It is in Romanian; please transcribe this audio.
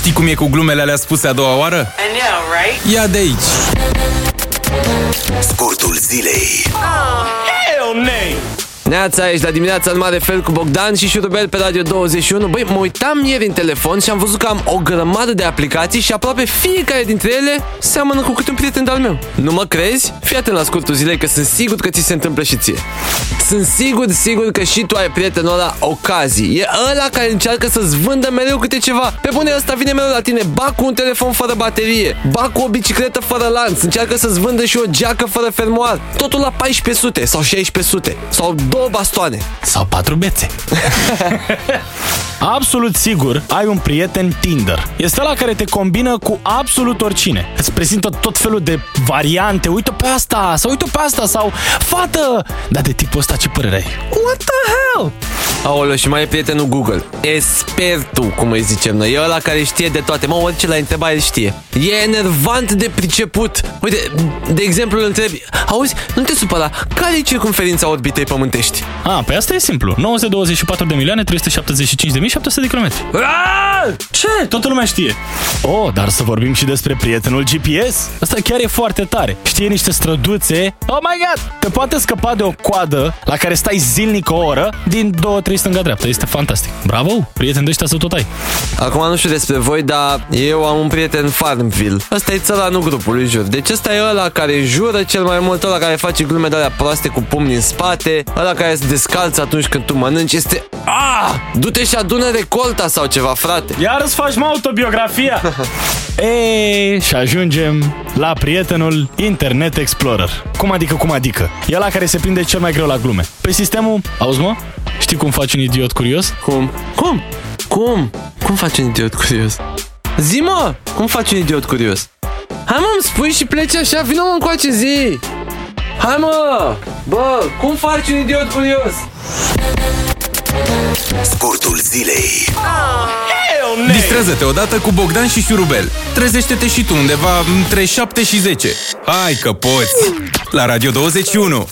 Știi cum e cu glumele alea spuse a doua oară? I know, right? Ia de aici! Scurtul zilei. Hell no! Neața, ești la dimineața în mare fel cu Bogdan și Șurubel pe Radio 21 Băi, mă uitam ieri în telefon și am văzut că am o grămadă de aplicații și aproape fiecare dintre ele seamănă cu câte un prieten de-al meu. Nu mă crezi? Fii atent la scurtul zilei că sunt sigur că ți se întâmplă și ție. Sunt sigur, sigur că și tu ai prietenul ăla ocazii. E ăla care încearcă să-ți vândă mereu câte ceva. Pe bune ăsta vine mereu la tine, ba cu un telefon fără baterie Ba cu o bicicletă fără lanț. Încearcă să-ți vândă și o geacă fără fermoar. Totul la 1400 sau 1600 sau două bastoane Sau patru bețe. Absolut sigur ai un prieten Tinder. Este la care te combină cu absolut oricine. Îți prezintă tot felul de variante. Uite pe asta, sau uite pe asta, sau fată. Dar de tipul ăsta ce părere ai? What the hell? Aoleu, și mai e prietenul Google Expertul, cum îi zicem noi E ăla care știe de toate Mă, orice la întrebare îl știe E enervant de priceput Uite, de exemplu îl întrebi Auzi, nu te supăra Care e circumferința orbitei pământești? A, pe asta e simplu. 924 de milioane 375 de mii 700 de kilometri. Ce? Toată lumea știe. Oh, dar să vorbim și despre prietenul GPS. Asta chiar e foarte tare. Știe niște străduțe. Oh my god! Te poate scăpa de o coadă la care stai zilnic o oră din 2-3 stânga-dreapta. Este fantastic. Bravo! Prieten de ăștia să tot ai. Acum nu știu despre voi, dar eu am un prieten Farmville Ăsta e țăranul grupului, jur Deci ăsta e ăla care jură cel mai mult Ăla care face glume de alea proaste cu pumni în spate Ăla care se descalță atunci când tu mănânci Este... Ah! Du-te și adună recolta sau ceva, frate Iar îți faci mă autobiografia! Ei, și ajungem la prietenul Internet Explorer. Cum adică, cum adică? E la care se prinde cel mai greu la glume. Pe sistemul, auzi mă? Știi cum faci un idiot curios? Cum? Cum? Cum? Cum faci un idiot curios? Zi mă! Cum faci un idiot curios? Hai mă, îmi spui și pleci așa, vină mă încoace, zi! Hai mă! Bă, cum faci un idiot curios? Scurtul zilei. Distrează-te odată cu Bogdan și Șurubel. Trezește-te și tu undeva între 7 și 10. Hai că poți! La Radio 21!